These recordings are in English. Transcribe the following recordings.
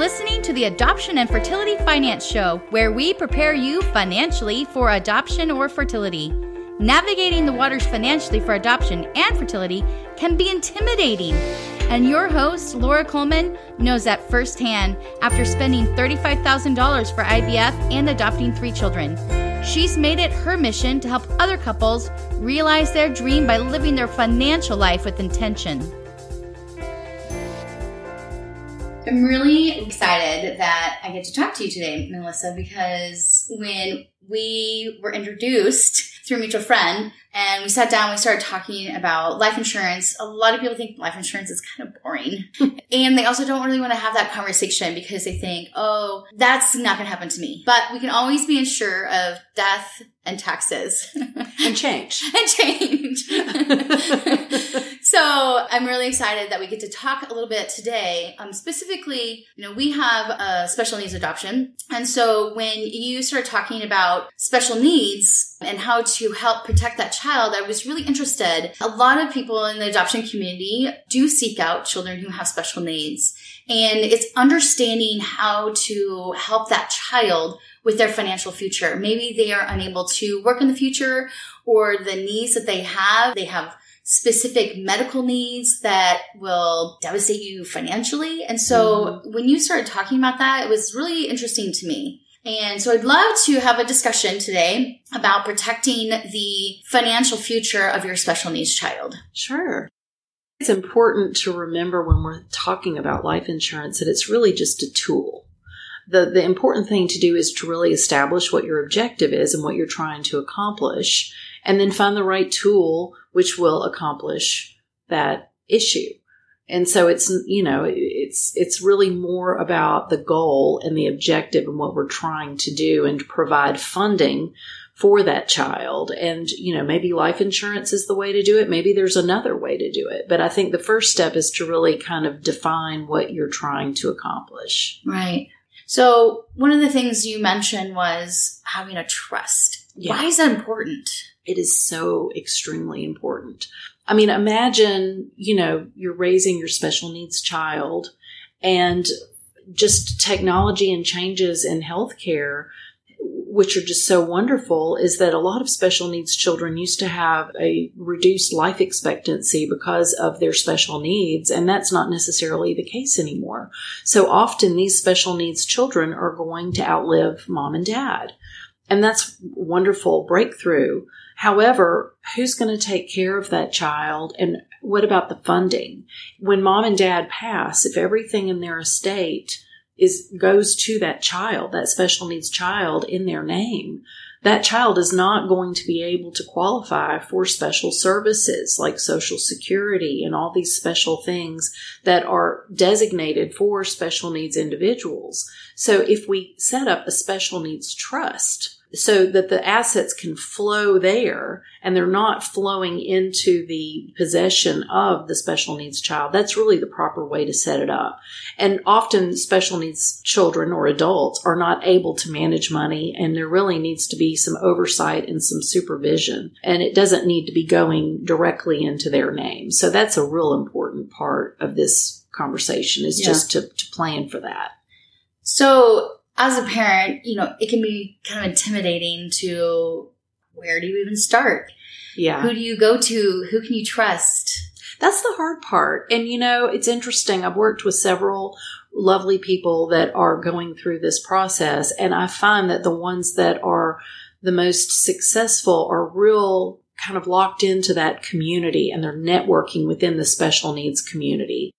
listening to the Adoption and Fertility Finance Show, where we prepare you financially for adoption or fertility. Navigating the waters financially for adoption and fertility can be intimidating. And your host, Laura Coleman, knows that firsthand after spending $35,000 for IVF and adopting three children. She's made it her mission to help other couples realize their dream by living their financial life with intention. I'm really excited that I get to talk to you today, Melissa, because when we were introduced through a mutual friend and we sat down, we started talking about life insurance. A lot of people think life insurance is kind of boring. and they also don't really want to have that conversation because they think, oh, that's not going to happen to me. But we can always be insured of death and taxes and change and change. So I'm really excited that we get to talk a little bit today. Um, specifically, you know, we have a special needs adoption. And so when you start talking about special needs and how to help protect that child, I was really interested. A lot of people in the adoption community do seek out children who have special needs. And it's understanding how to help that child with their financial future. Maybe they are unable to work in the future or the needs that they have, they have specific medical needs that will devastate you financially. And so mm-hmm. when you started talking about that, it was really interesting to me. And so I'd love to have a discussion today about protecting the financial future of your special needs child. Sure. It's important to remember when we're talking about life insurance that it's really just a tool. The, the important thing to do is to really establish what your objective is and what you're trying to accomplish, and then find the right tool which will accomplish that issue. And so it's, you know, it's, it's really more about the goal and the objective and what we're trying to do and provide funding for that child. And, you know, maybe life insurance is the way to do it. Maybe there's another way to do it. But I think the first step is to really kind of define what you're trying to accomplish. Right. So one of the things you mentioned was having a trust. Yeah. Why is that important? It is so extremely important. I mean, imagine, you know, you're raising your special needs child and just technology and changes in healthcare, which are just so wonderful, is that a lot of special needs children used to have a reduced life expectancy because of their special needs. And that's not necessarily the case anymore. So often these special needs children are going to outlive mom and dad. And that's wonderful breakthrough. However, who's going to take care of that child and what about the funding? When mom and dad pass, if everything in their estate is goes to that child, that special needs child in their name, that child is not going to be able to qualify for special services like social security and all these special things that are designated for special needs individuals. So if we set up a special needs trust, so that the assets can flow there and they're not flowing into the possession of the special needs child. That's really the proper way to set it up. And often special needs children or adults are not able to manage money and there really needs to be some oversight and some supervision. And it doesn't need to be going directly into their name. So that's a real important part of this conversation is yeah. just to, to plan for that. So as a parent, you know, it can be kind of intimidating to where do you even start? Yeah. Who do you go to? Who can you trust? That's the hard part. And you know, it's interesting. I've worked with several lovely people that are going through this process, and I find that the ones that are the most successful are real kind of locked into that community and they're networking within the special needs community.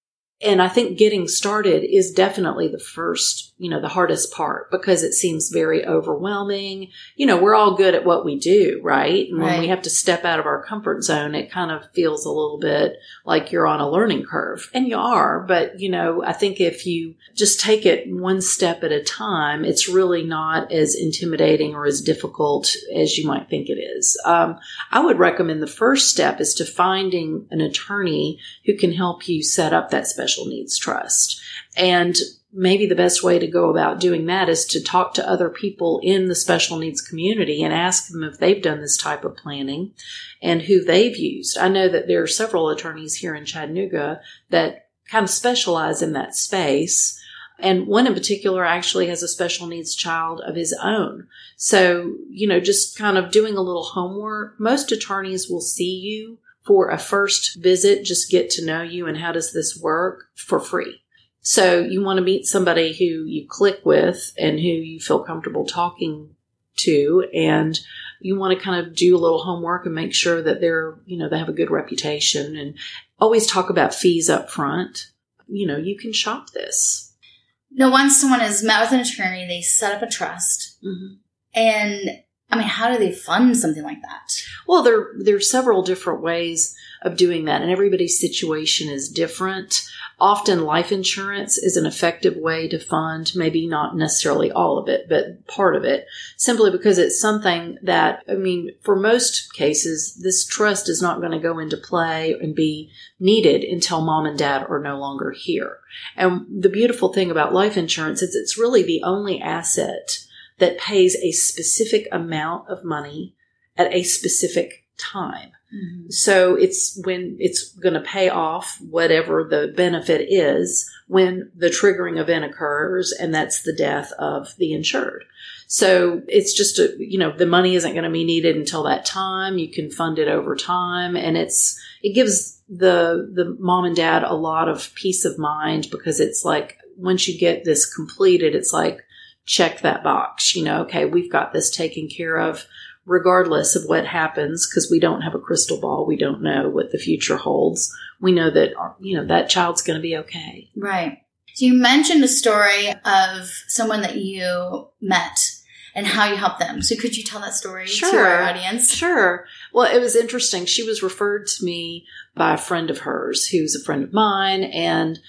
And I think getting started is definitely the first, you know, the hardest part because it seems very overwhelming. You know, we're all good at what we do, right? And right. when we have to step out of our comfort zone, it kind of feels a little bit like you're on a learning curve. And you are, but you know, I think if you just take it one step at a time, it's really not as intimidating or as difficult as you might think it is. Um, I would recommend the first step is to finding an attorney who can help you set up that special special needs trust. And maybe the best way to go about doing that is to talk to other people in the special needs community and ask them if they've done this type of planning and who they've used. I know that there are several attorneys here in Chattanooga that kind of specialize in that space. And one in particular actually has a special needs child of his own. So, you know, just kind of doing a little homework. Most attorneys will see you for a first visit, just get to know you and how does this work for free. So you want to meet somebody who you click with and who you feel comfortable talking to and you want to kind of do a little homework and make sure that they're, you know, they have a good reputation and always talk about fees up front. You know, you can shop this. Now, once someone has met with an attorney, they set up a trust. Mm-hmm. And I mean, how do they fund something like that? Well, there there are several different ways of doing that, and everybody's situation is different. Often, life insurance is an effective way to fund, maybe not necessarily all of it, but part of it, simply because it's something that, I mean, for most cases, this trust is not going to go into play and be needed until mom and dad are no longer here. And the beautiful thing about life insurance is it's really the only asset that pays a specific amount of money at a specific time. Mm-hmm. So it's when it's going to pay off whatever the benefit is when the triggering event occurs, and that's the death of the insured. So it's just a, you know, the money isn't going to be needed until that time. You can fund it over time, and it's, it gives the, the mom and dad a lot of peace of mind because it's like, once you get this completed, it's like, check that box, you know, okay, we've got this taken care of regardless of what happens, because we don't have a crystal ball. We don't know what the future holds. We know that, you know, that child's going to be okay. Right. So you mentioned a story of someone that you met and how you helped them. So could you tell that story to our audience? Sure. Well, it was interesting. She was referred to me by a friend of hers who's a friend of mine and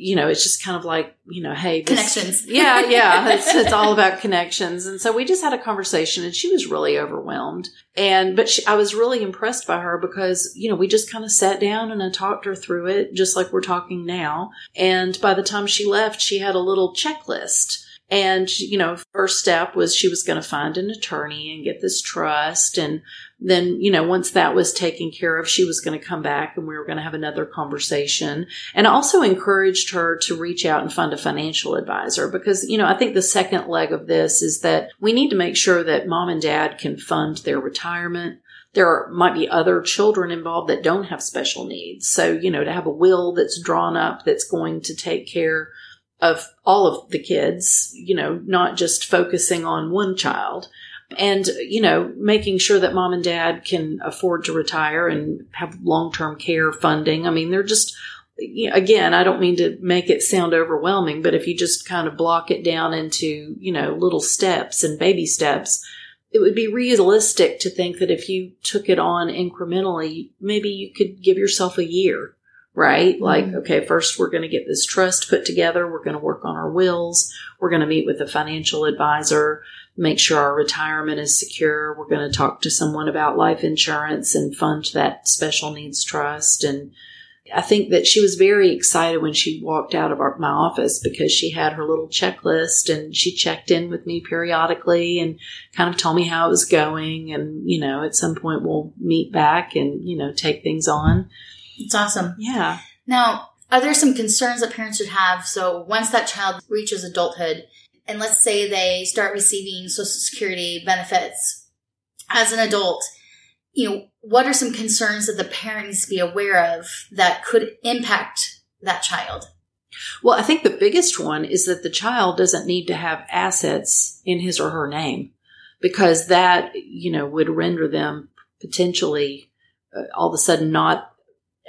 you know, it's just kind of like, you know, hey, this, connections. Yeah, yeah. It's, it's all about connections. And so we just had a conversation and she was really overwhelmed. And, but she, I was really impressed by her because, you know, we just kind of sat down and I talked her through it just like we're talking now. And by the time she left, she had a little checklist. And, you know, first step was she was going to find an attorney and get this trust and then, you know, once that was taken care of, she was going to come back and we were going to have another conversation. And also encouraged her to reach out and find a financial advisor because, you know, I think the second leg of this is that we need to make sure that mom and dad can fund their retirement there are, might be other children involved that don't have special needs. So, you know, to have a will that's drawn up that's going to take care of all of the kids, you know, not just focusing on one child. And you know making sure that mom and dad can afford to retire and have long-term care funding. I mean they're just again i don't mean to make it sound overwhelming but if you just kind of block it down into you know little steps and baby steps it would be realistic to think that if you took it on incrementally maybe you could give yourself a year right mm-hmm. like okay first we're going to get this trust put together we're going to work on our wills we're going to meet with a financial advisor make sure our retirement is secure. We're going to talk to someone about life insurance and fund that special needs trust. And I think that she was very excited when she walked out of our, my office because she had her little checklist and she checked in with me periodically and kind of told me how it was going. And, you know, at some point we'll meet back and, you know, take things on. It's awesome. Yeah. Now, are there some concerns that parents should have? So once that child reaches adulthood, and let's say they start receiving social security benefits as an adult, you know, what are some concerns that the parent needs to be aware of that could impact that child? Well, I think the biggest one is that the child doesn't need to have assets in his or her name because that, you know, would render them potentially uh, all of a sudden not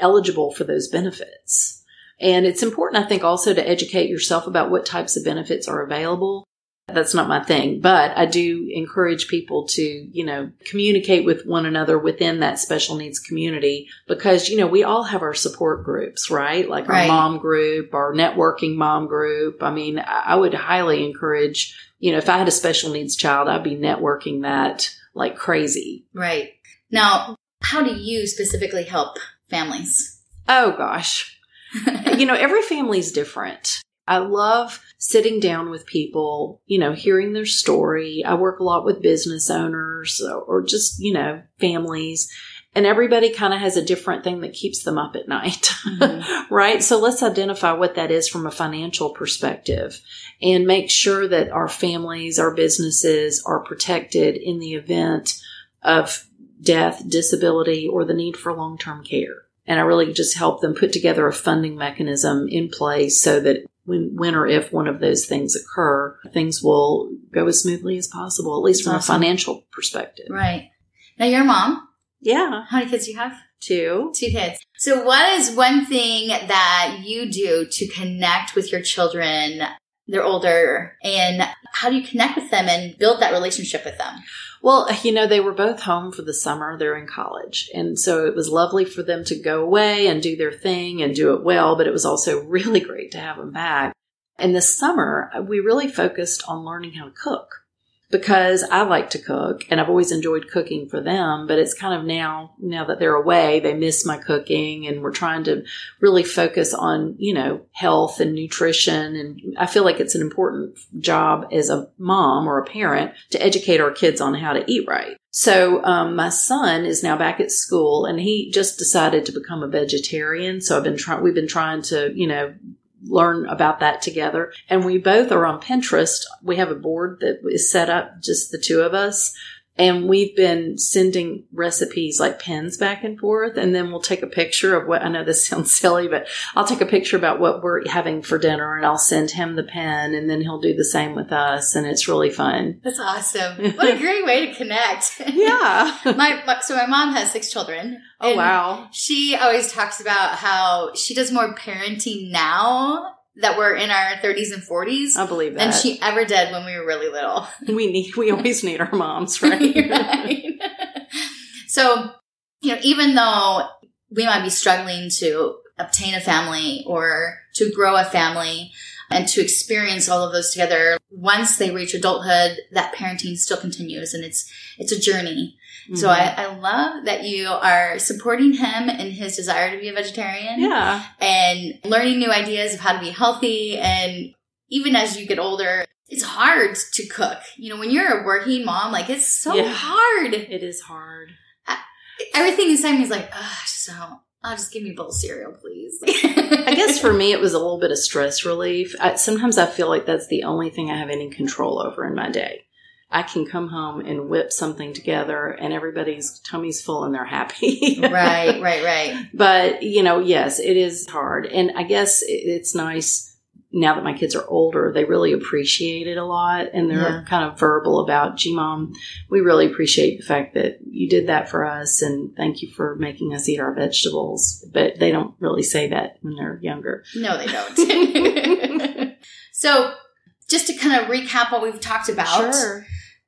eligible for those benefits. And it's important, I think, also to educate yourself about what types of benefits are available. That's not my thing, but I do encourage people to, you know, communicate with one another within that special needs community because, you know, we all have our support groups, right? Like right. our mom group, our networking mom group. I mean, I would highly encourage, you know, if I had a special needs child, I'd be networking that like crazy. Right. Now, how do you specifically help families? Oh gosh you know, every family is different. I love sitting down with people, you know, hearing their story. I work a lot with business owners or just, you know, families And everybody kind of has a different thing that keeps them up at night, mm-hmm. right? So let's identify what that is from a financial perspective and make sure that our families, our businesses are protected in the event of death, disability, or the need for long term care. And I really just help them put together a funding mechanism in place so that when, when or if one of those things occur, things will go as smoothly as possible, at least from awesome. a financial perspective. Right. Now you're mom. Yeah. How many kids do you have? Two. Two kids. So what is one thing that you do to connect with your children? They're older and how do you connect with them and build that relationship with them? Well, you know, they were both home for the summer. They're in college. And so it was lovely for them to go away and do their thing and do it well, but it was also really great to have them back. And this summer, we really focused on learning how to cook because I like to cook and I've always enjoyed cooking for them, but it's kind of now, now that they're away, they miss my cooking and we're trying to really focus on, you know, health and nutrition. And I feel like it's an important job as a mom or a parent to educate our kids on how to eat right. So um, my son is now back at school, and he just decided to become a vegetarian. So I've been trying. We've been trying to, you know, learn about that together. And we both are on Pinterest. We have a board that is set up, just the two of us. And we've been sending recipes like pens back and forth. And then we'll take a picture of what I know this sounds silly, but I'll take a picture about what we're having for dinner and I'll send him the pen and then he'll do the same with us. And it's really fun. That's awesome. What a great way to connect. Yeah. my, my, so my mom has six children. Oh, wow. She always talks about how she does more parenting now that were in our 30s and 40s. I believe that. Than she ever did when we were really little. We need, we always need our moms, right? right. so, you know, even though we might be struggling to obtain a family or to grow a family and to experience all of those together, once they reach adulthood, that parenting still continues and it's, it's a journey. Mm-hmm. So I, I love that you are supporting him in his desire to be a vegetarian. Yeah. And learning new ideas of how to be healthy. And even as you get older, it's hard to cook. You know, when you're a working mom, like it's so yeah. hard. It is hard. I, everything inside me is like, so I'll just give me a bowl of cereal, please. I guess for me, it was a little bit of stress relief. I, sometimes I feel like that's the only thing I have any control over in my day. I can come home and whip something together and everybody's tummy's full and they're happy. right, right, right. But, you know, yes, it is hard. And I guess it's nice now that my kids are older, they really appreciate it a lot and they're yeah. kind of verbal about, gee, mom, we really appreciate the fact that you did that for us and thank you for making us eat our vegetables. But they don't really say that when they're younger. No, they don't. so, just to kind of recap what we've talked about. Sure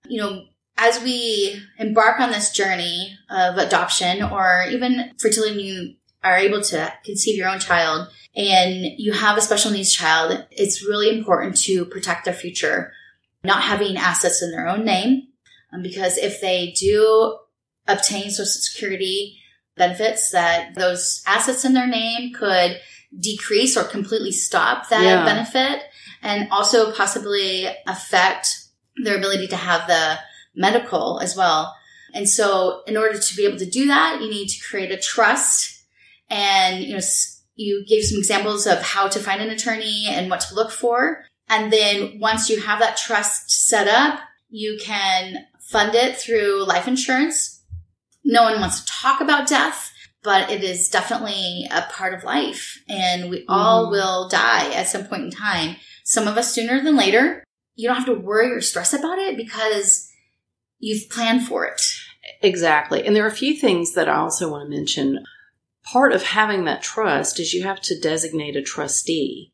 you know, as we embark on this journey of adoption or even fertility, are able to conceive your own child and you have a special needs child, it's really important to protect their future, not having assets in their own name. Um, because if they do obtain social security benefits, that those assets in their name could decrease or completely stop that yeah. benefit and also possibly affect their ability to have the medical as well. And so in order to be able to do that, you need to create a trust and, you know, you gave some examples of how to find an attorney and what to look for. And then once you have that trust set up, you can fund it through life insurance. No one wants to talk about death, but it is definitely a part of life and we mm-hmm. all will die at some point in time. Some of us sooner than later you don't have to worry or stress about it because you've planned for it. Exactly. And there are a few things that I also want to mention. Part of having that trust is you have to designate a trustee.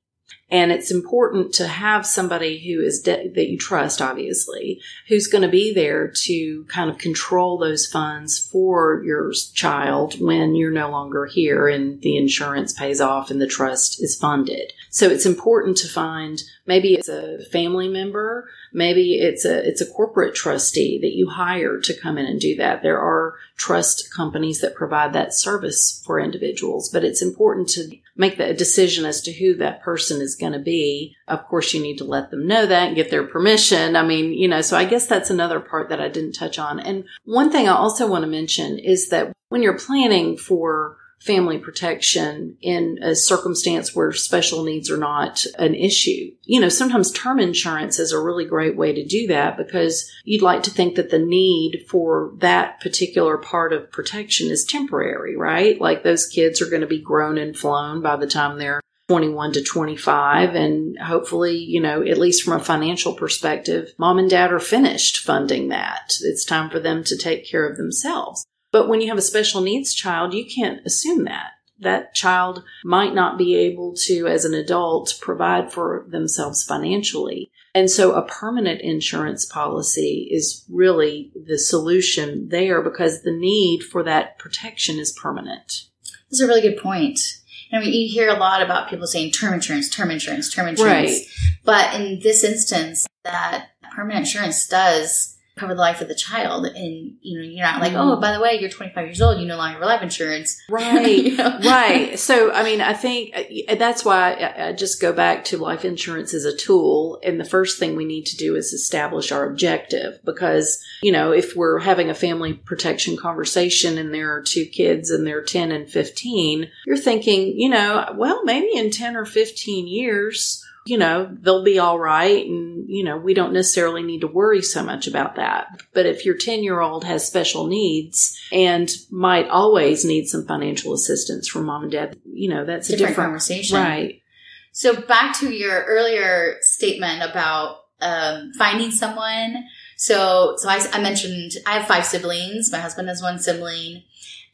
And it's important to have somebody who is de- that you trust, obviously, who's going to be there to kind of control those funds for your child when you're no longer here and the insurance pays off and the trust is funded. So it's important to find Maybe it's a family member. Maybe it's a it's a corporate trustee that you hire to come in and do that. There are trust companies that provide that service for individuals, but it's important to make the decision as to who that person is going to be. Of course, you need to let them know that and get their permission. I mean, you know, so I guess that's another part that I didn't touch on. And one thing I also want to mention is that when you're planning for family protection in a circumstance where special needs are not an issue. You know, sometimes term insurance is a really great way to do that because you'd like to think that the need for that particular part of protection is temporary, right? Like those kids are going to be grown and flown by the time they're 21 to 25 and hopefully you know at least from a financial perspective mom and dad are finished funding that it's time for them to take care of themselves but when you have a special needs child, you can't assume that. That child might not be able to, as an adult, provide for themselves financially. And so a permanent insurance policy is really the solution there because the need for that protection is permanent. That's a really good point. I mean, you hear a lot about people saying term insurance, term insurance, term insurance. Right. But in this instance, that permanent insurance does cover the life of the child and you know you're not like oh mm-hmm. by the way you're 25 years old you no longer have life insurance right you know? right so i mean i think uh, that's why I just go back to life insurance as a tool and the first thing we need to do is establish our objective because you know if we're having a family protection conversation and there are two kids and they're 10 and 15 you're thinking you know well maybe in 10 or 15 years you know, they'll be all right. And, you know, we don't necessarily need to worry so much about that. But if your 10 year old has special needs and might always need some financial assistance from mom and dad, you know, that's different a different conversation. Right. So back to your earlier statement about um, finding someone. So, so I, I mentioned I have five siblings. My husband has one sibling.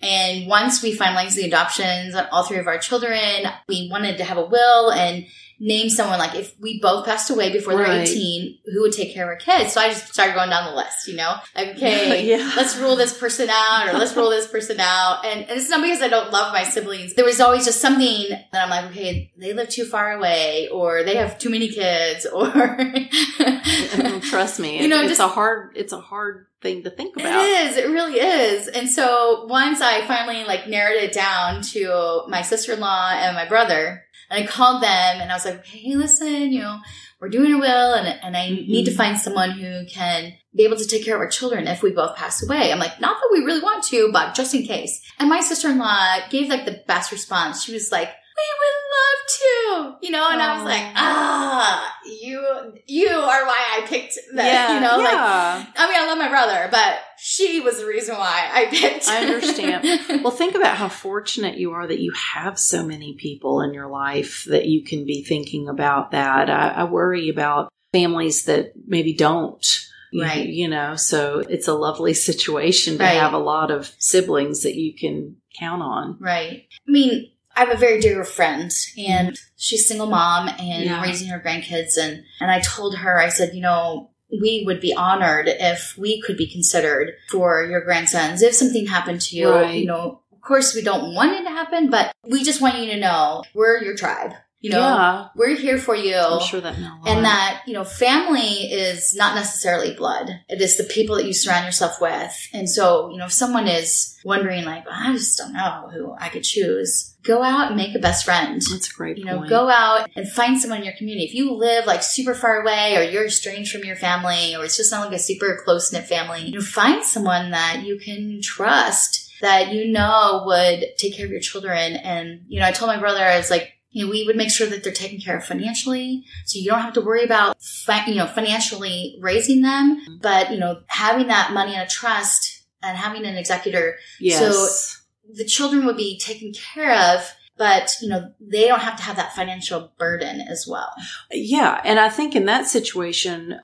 And once we finalized the adoptions on all three of our children, we wanted to have a will and name someone like if we both passed away before they're 18 who would take care of our kids so i just started going down the list you know like okay yeah. let's rule this person out or let's rule this person out and, and it's not because i don't love my siblings there was always just something that i'm like okay they live too far away or they have too many kids or mm-hmm, trust me you know it's just, a hard it's a hard thing to think about. It is. It really is. And so once I finally like narrowed it down to my sister-in-law and my brother, and I called them and I was like, hey, listen, you know, we're doing well and, and I mm-hmm. need to find someone who can be able to take care of our children if we both pass away. I'm like, not that we really want to, but just in case. And my sister-in-law gave like the best response. She was like, we would love to, you know, and I was like, ah, you, you are why I picked that, yeah, you know, yeah. like, I mean, I love my brother, but she was the reason why I picked. I understand. well, think about how fortunate you are that you have so many people in your life that you can be thinking about that. I, I worry about families that maybe don't. Right. You, you know, so it's a lovely situation to right. have a lot of siblings that you can count on. Right. I mean, I have a very dear friend and mm-hmm. she's single mom and yeah. raising her grandkids and and I told her I said, you know, we would be honored if we could be considered for your grandsons if something happened to you, right. you know, of course we don't want it to happen, but we just want you to know we're your tribe. You know, yeah. we're here for you. I'm sure that no And that, you know, family is not necessarily blood. It is the people that you surround yourself with. And so, you know, if someone is wondering like, I just don't know who I could choose, go out and make a best friend. That's a great You point. know, go out and find someone in your community. If you live like super far away or you're estranged from your family or it's just not like a super close knit family, you know, find someone that you can trust that you know would take care of your children. And, you know, I told my brother, I was like, you know, we would make sure that they're taken care of financially. So you don't have to worry about, fi- you know, financially raising them, but, you know, having that money in a trust and having an executor. Yes. So the children would be taken care of but you know they don't have to have that financial burden as well yeah and i think in that situation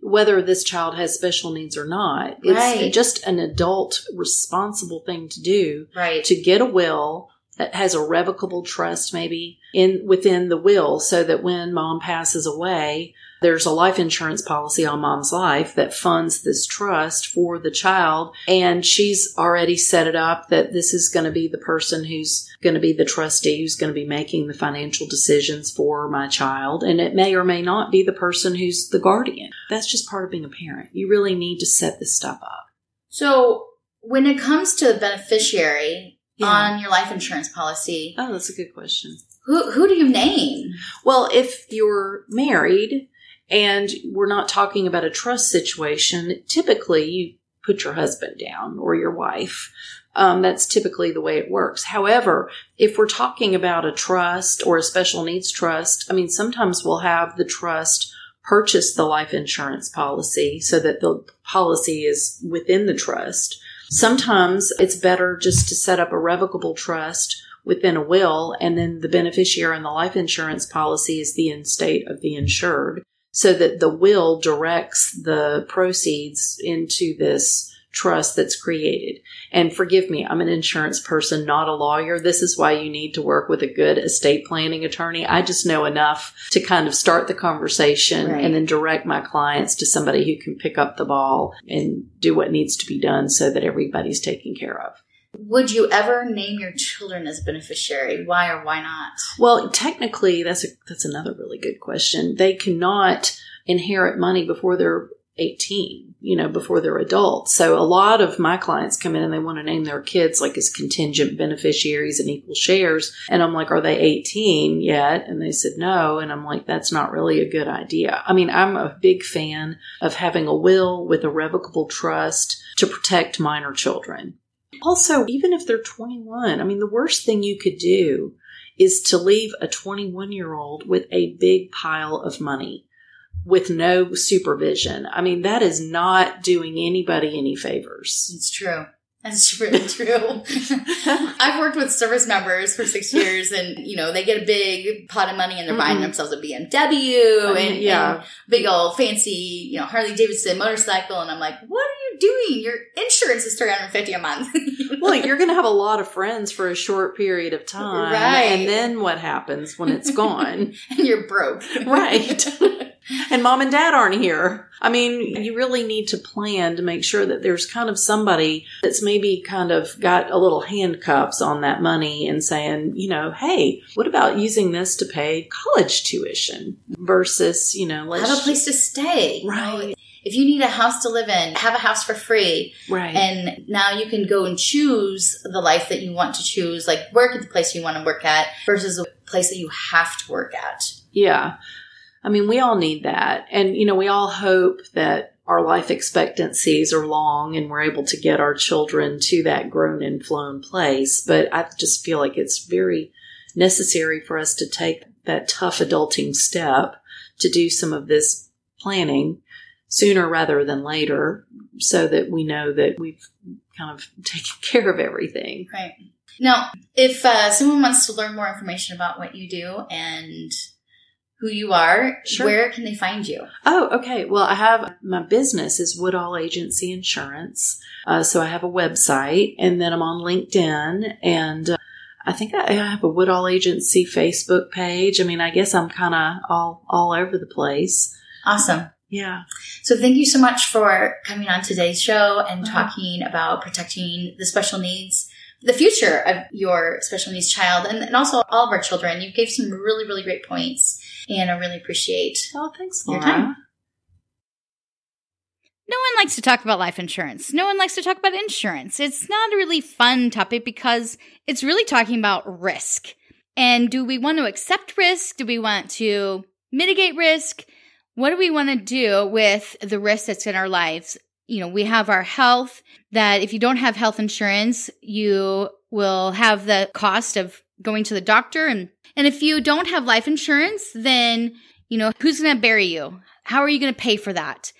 whether this child has special needs or not it's right. just an adult responsible thing to do right to get a will has a revocable trust maybe in within the will so that when mom passes away there's a life insurance policy on mom's life that funds this trust for the child. And she's already set it up that this is going to be the person who's going to be the trustee who's going to be making the financial decisions for my child. And it may or may not be the person who's the guardian. That's just part of being a parent. You really need to set this stuff up. So when it comes to the beneficiary Yeah. on your life insurance policy, Oh, that's a good question. who, who do you name? Well, if you're married and we're not talking about a trust situation, typically you put your husband down or your wife. Um, that's typically the way it works. However, if we're talking about a trust or a special needs trust, I mean, sometimes we'll have the trust purchase the life insurance policy so that the policy is within the trust. Sometimes it's better just to set up a revocable trust within a will, and then the beneficiary on the life insurance policy is the estate of the insured, so that the will directs the proceeds into this trust that's created. And forgive me, I'm an insurance person, not a lawyer. This is why you need to work with a good estate planning attorney. I just know enough to kind of start the conversation Right. and then direct my clients to somebody who can pick up the ball and do what needs to be done so that everybody's taken care of. Would you ever name your children as beneficiary? Why or why not? Well, technically, that's a, that's another really good question. They cannot inherit money before they're 18, you know, before they're adults. So a lot of my clients come in and they want to name their kids like as contingent beneficiaries and equal shares. And I'm like, are they 18 yet? And they said no. And I'm like, that's not really a good idea. I mean, I'm a big fan of having a will with a revocable trust to protect minor children. Also, even if they're 21, I mean, the worst thing you could do is to leave a 21 year old with a big pile of money with no supervision. I mean, that is not doing anybody any favors. It's true. That's really true. I've worked with service members for six years, and you know they get a big pot of money, and they're buying Mm-mm. themselves a BMW I mean, and, yeah. and big old fancy, you know, Harley Davidson motorcycle. And I'm like, what are you doing? Your insurance is three hundred fifty a month. Well, you're going to have a lot of friends for a short period of time. Right. And then what happens when it's gone? and you're broke, Right. And mom and dad aren't here. I mean, you really need to plan to make sure that there's kind of somebody that's maybe kind of got a little handcuffs on that money and saying, you know, hey, what about using this to pay college tuition versus, you know, let's have a place to stay. Right. If you need a house to live in, have a house for free. right. And now you can go and choose the life that you want to choose, like work at the place you want to work at versus the place that you have to work at. Yeah. I mean, we all need that. And, you know, we all hope that our life expectancies are long and we're able to get our children to that grown and flown place. But I just feel like it's very necessary for us to take that tough adulting step to do some of this planning sooner rather than later so that we know that we've kind of taken care of everything. Right. Now, if uh, someone wants to learn more information about what you do and who you are, Sure. where can they find you? Oh, okay. Well, I have my business is Woodall Agency Insurance. Uh, so I have a website and then I'm on LinkedIn and uh, I think I I have a Woodall Agency Facebook page. I mean, I guess I'm kind of all, all over the place. Awesome. Yeah. So thank you so much for coming on today's show and Mhm. talking about protecting the special needs, the future of your special needs child, and, and also all of our children. You gave some really, really great points, and I really appreciate Oh, thanks, Your time. No one likes to talk about life insurance. No one likes to talk about insurance. It's not a really fun topic because it's really talking about risk. And do we want to accept risk? Do we want to mitigate risk? What do we want to do with the risk that's in our lives? You know, we have our health that if you don't have health insurance, you will have the cost of going to the doctor and and if you don't have life insurance, then you know, who's going to bury you? How are you going to pay for that?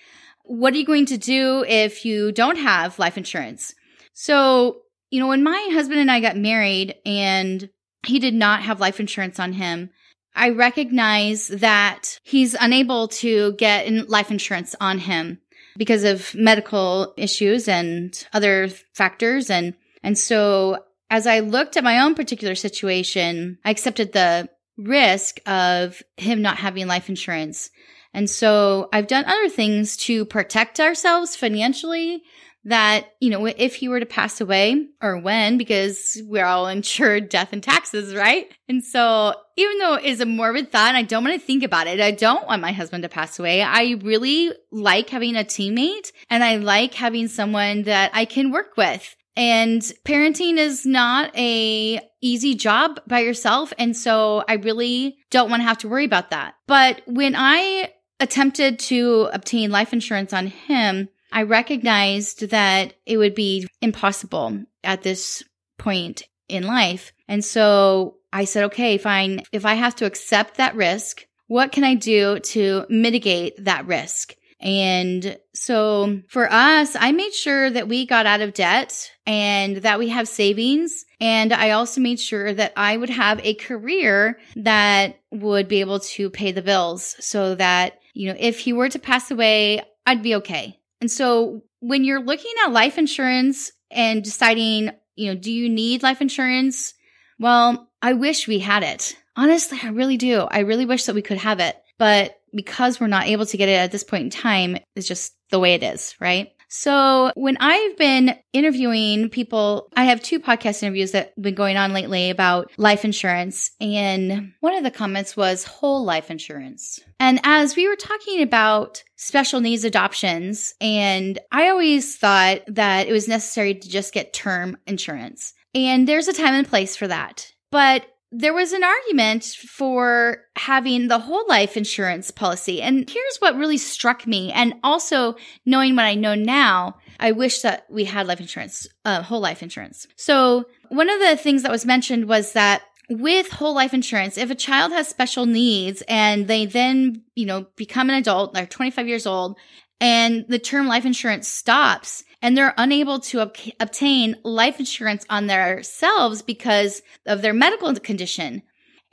What are you going to do if you don't have life insurance? So, you know, when my husband and I got married and he did not have life insurance on him, I recognize that he's unable to get life insurance on him because of medical issues and other factors and and so as I looked at my own particular situation, I accepted the risk of him not having life insurance. And so I've done other things to protect ourselves financially that, you know, if he were to pass away or when, because we're all insured death and taxes, right? And so even though it is a morbid thought, and I don't want to think about it. I don't want my husband to pass away. I really like having a teammate and I like having someone that I can work with. And parenting is not a easy job by yourself. And so I really don't want to have to worry about that. But when I attempted to obtain life insurance on him, I recognized that it would be impossible at this point in life. And so I said, okay, fine. If I have to accept that risk, what can I do to mitigate that risk? And so for us, I made sure that we got out of debt and that we have savings. And I also made sure that I would have a career that would be able to pay the bills so that, you know, if he were to pass away, I'd be okay. And so when you're looking at life insurance and deciding, you know, do you need life insurance? Well, I wish we had it. Honestly, I really do. I really wish that we could have it. But because we're not able to get it at this point in time, it's just the way it is, right? So when I've been interviewing people, I have two podcast interviews that have been going on lately about life insurance. And one of the comments was whole life insurance. And as we were talking about special needs adoptions, and I always thought that it was necessary to just get term insurance. And there's a time and place for that. But there was an argument for having the whole life insurance policy. And here's what really struck me. And also knowing what I know now, I wish that we had life insurance, uh, whole life insurance. So one of the things that was mentioned was that with whole life insurance, if a child has special needs and they then, you know, become an adult, they're 25 years old, and the term life insurance stops, and they're unable to ob- obtain life insurance on themselves because of their medical condition.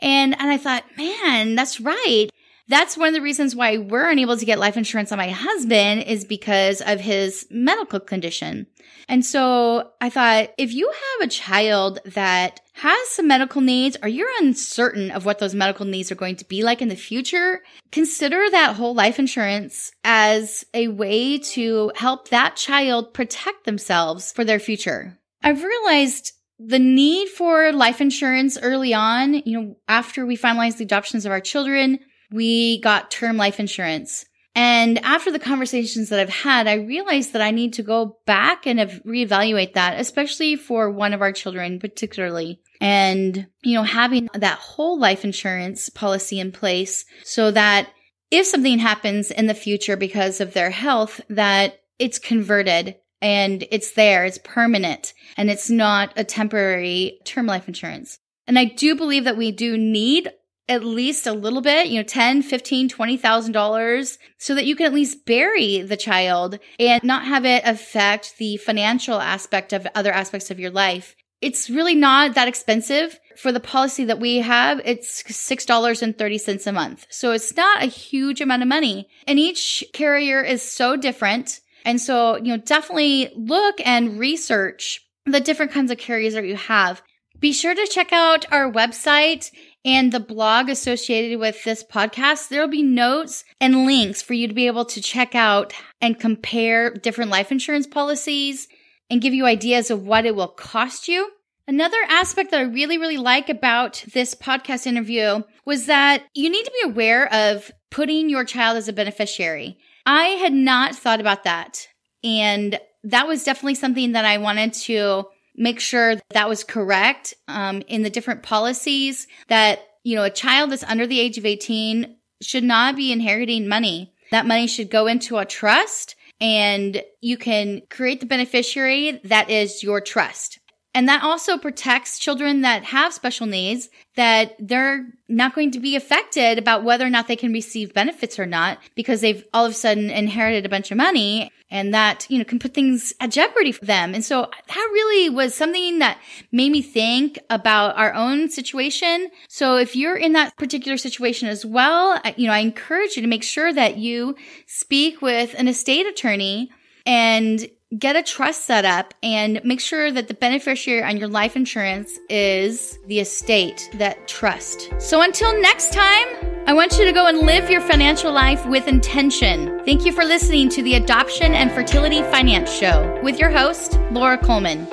And, and I thought, man, that's right. That's one of the reasons why we're unable to get life insurance on my husband is because of his medical condition. And so I thought, if you have a child that has some medical needs or you're uncertain of what those medical needs are going to be like in the future, consider that whole life insurance as a way to help that child protect themselves for their future. I've realized the need for life insurance early on, you know, after we finalized the adoptions of our children, we got term life insurance. And after the conversations that I've had, I realized that I need to go back and reevaluate that, especially for one of our children, particularly. And, you know, having that whole life insurance policy in place so that if something happens in the future because of their health, that it's converted and it's there, it's permanent, and it's not a temporary term life insurance. And I do believe that we do need at least a little bit, you know, 10, 15, 20,000 dollars so that you can at least bury the child and not have it affect the financial aspect of other aspects of your life. It's really not that expensive for the policy that we have. It's $6.30 a month. So it's not a huge amount of money and each carrier is so different. And so, you know, definitely look and research the different kinds of carriers that you have. Be sure to check out our website and the blog associated with this podcast, there'll be notes and links for you to be able to check out and compare different life insurance policies and give you ideas of what it will cost you. Another aspect that I really, really like about this podcast interview was that you need to be aware of putting your child as a beneficiary. I had not thought about that. And that was definitely something that I wanted to make sure that that was correct um, in the different policies that, you know, a child that's under the age of 18 should not be inheriting money. That money should go into a trust and you can create the beneficiary that is your trust. And that also protects children that have special needs that they're not going to be affected about whether or not they can receive benefits or not because they've all of a sudden inherited a bunch of money and that, you know, can put things at jeopardy for them. And so that really was something that made me think about our own situation. So if you're in that particular situation as well, you know, I encourage you to make sure that you speak with an estate attorney and get a trust set up and make sure that the beneficiary on your life insurance is the estate, that trust. So until next time, I want you to go and live your financial life with intention. Thank you for listening to the Adoption and Fertility Finance Show with your host, Laura Coleman.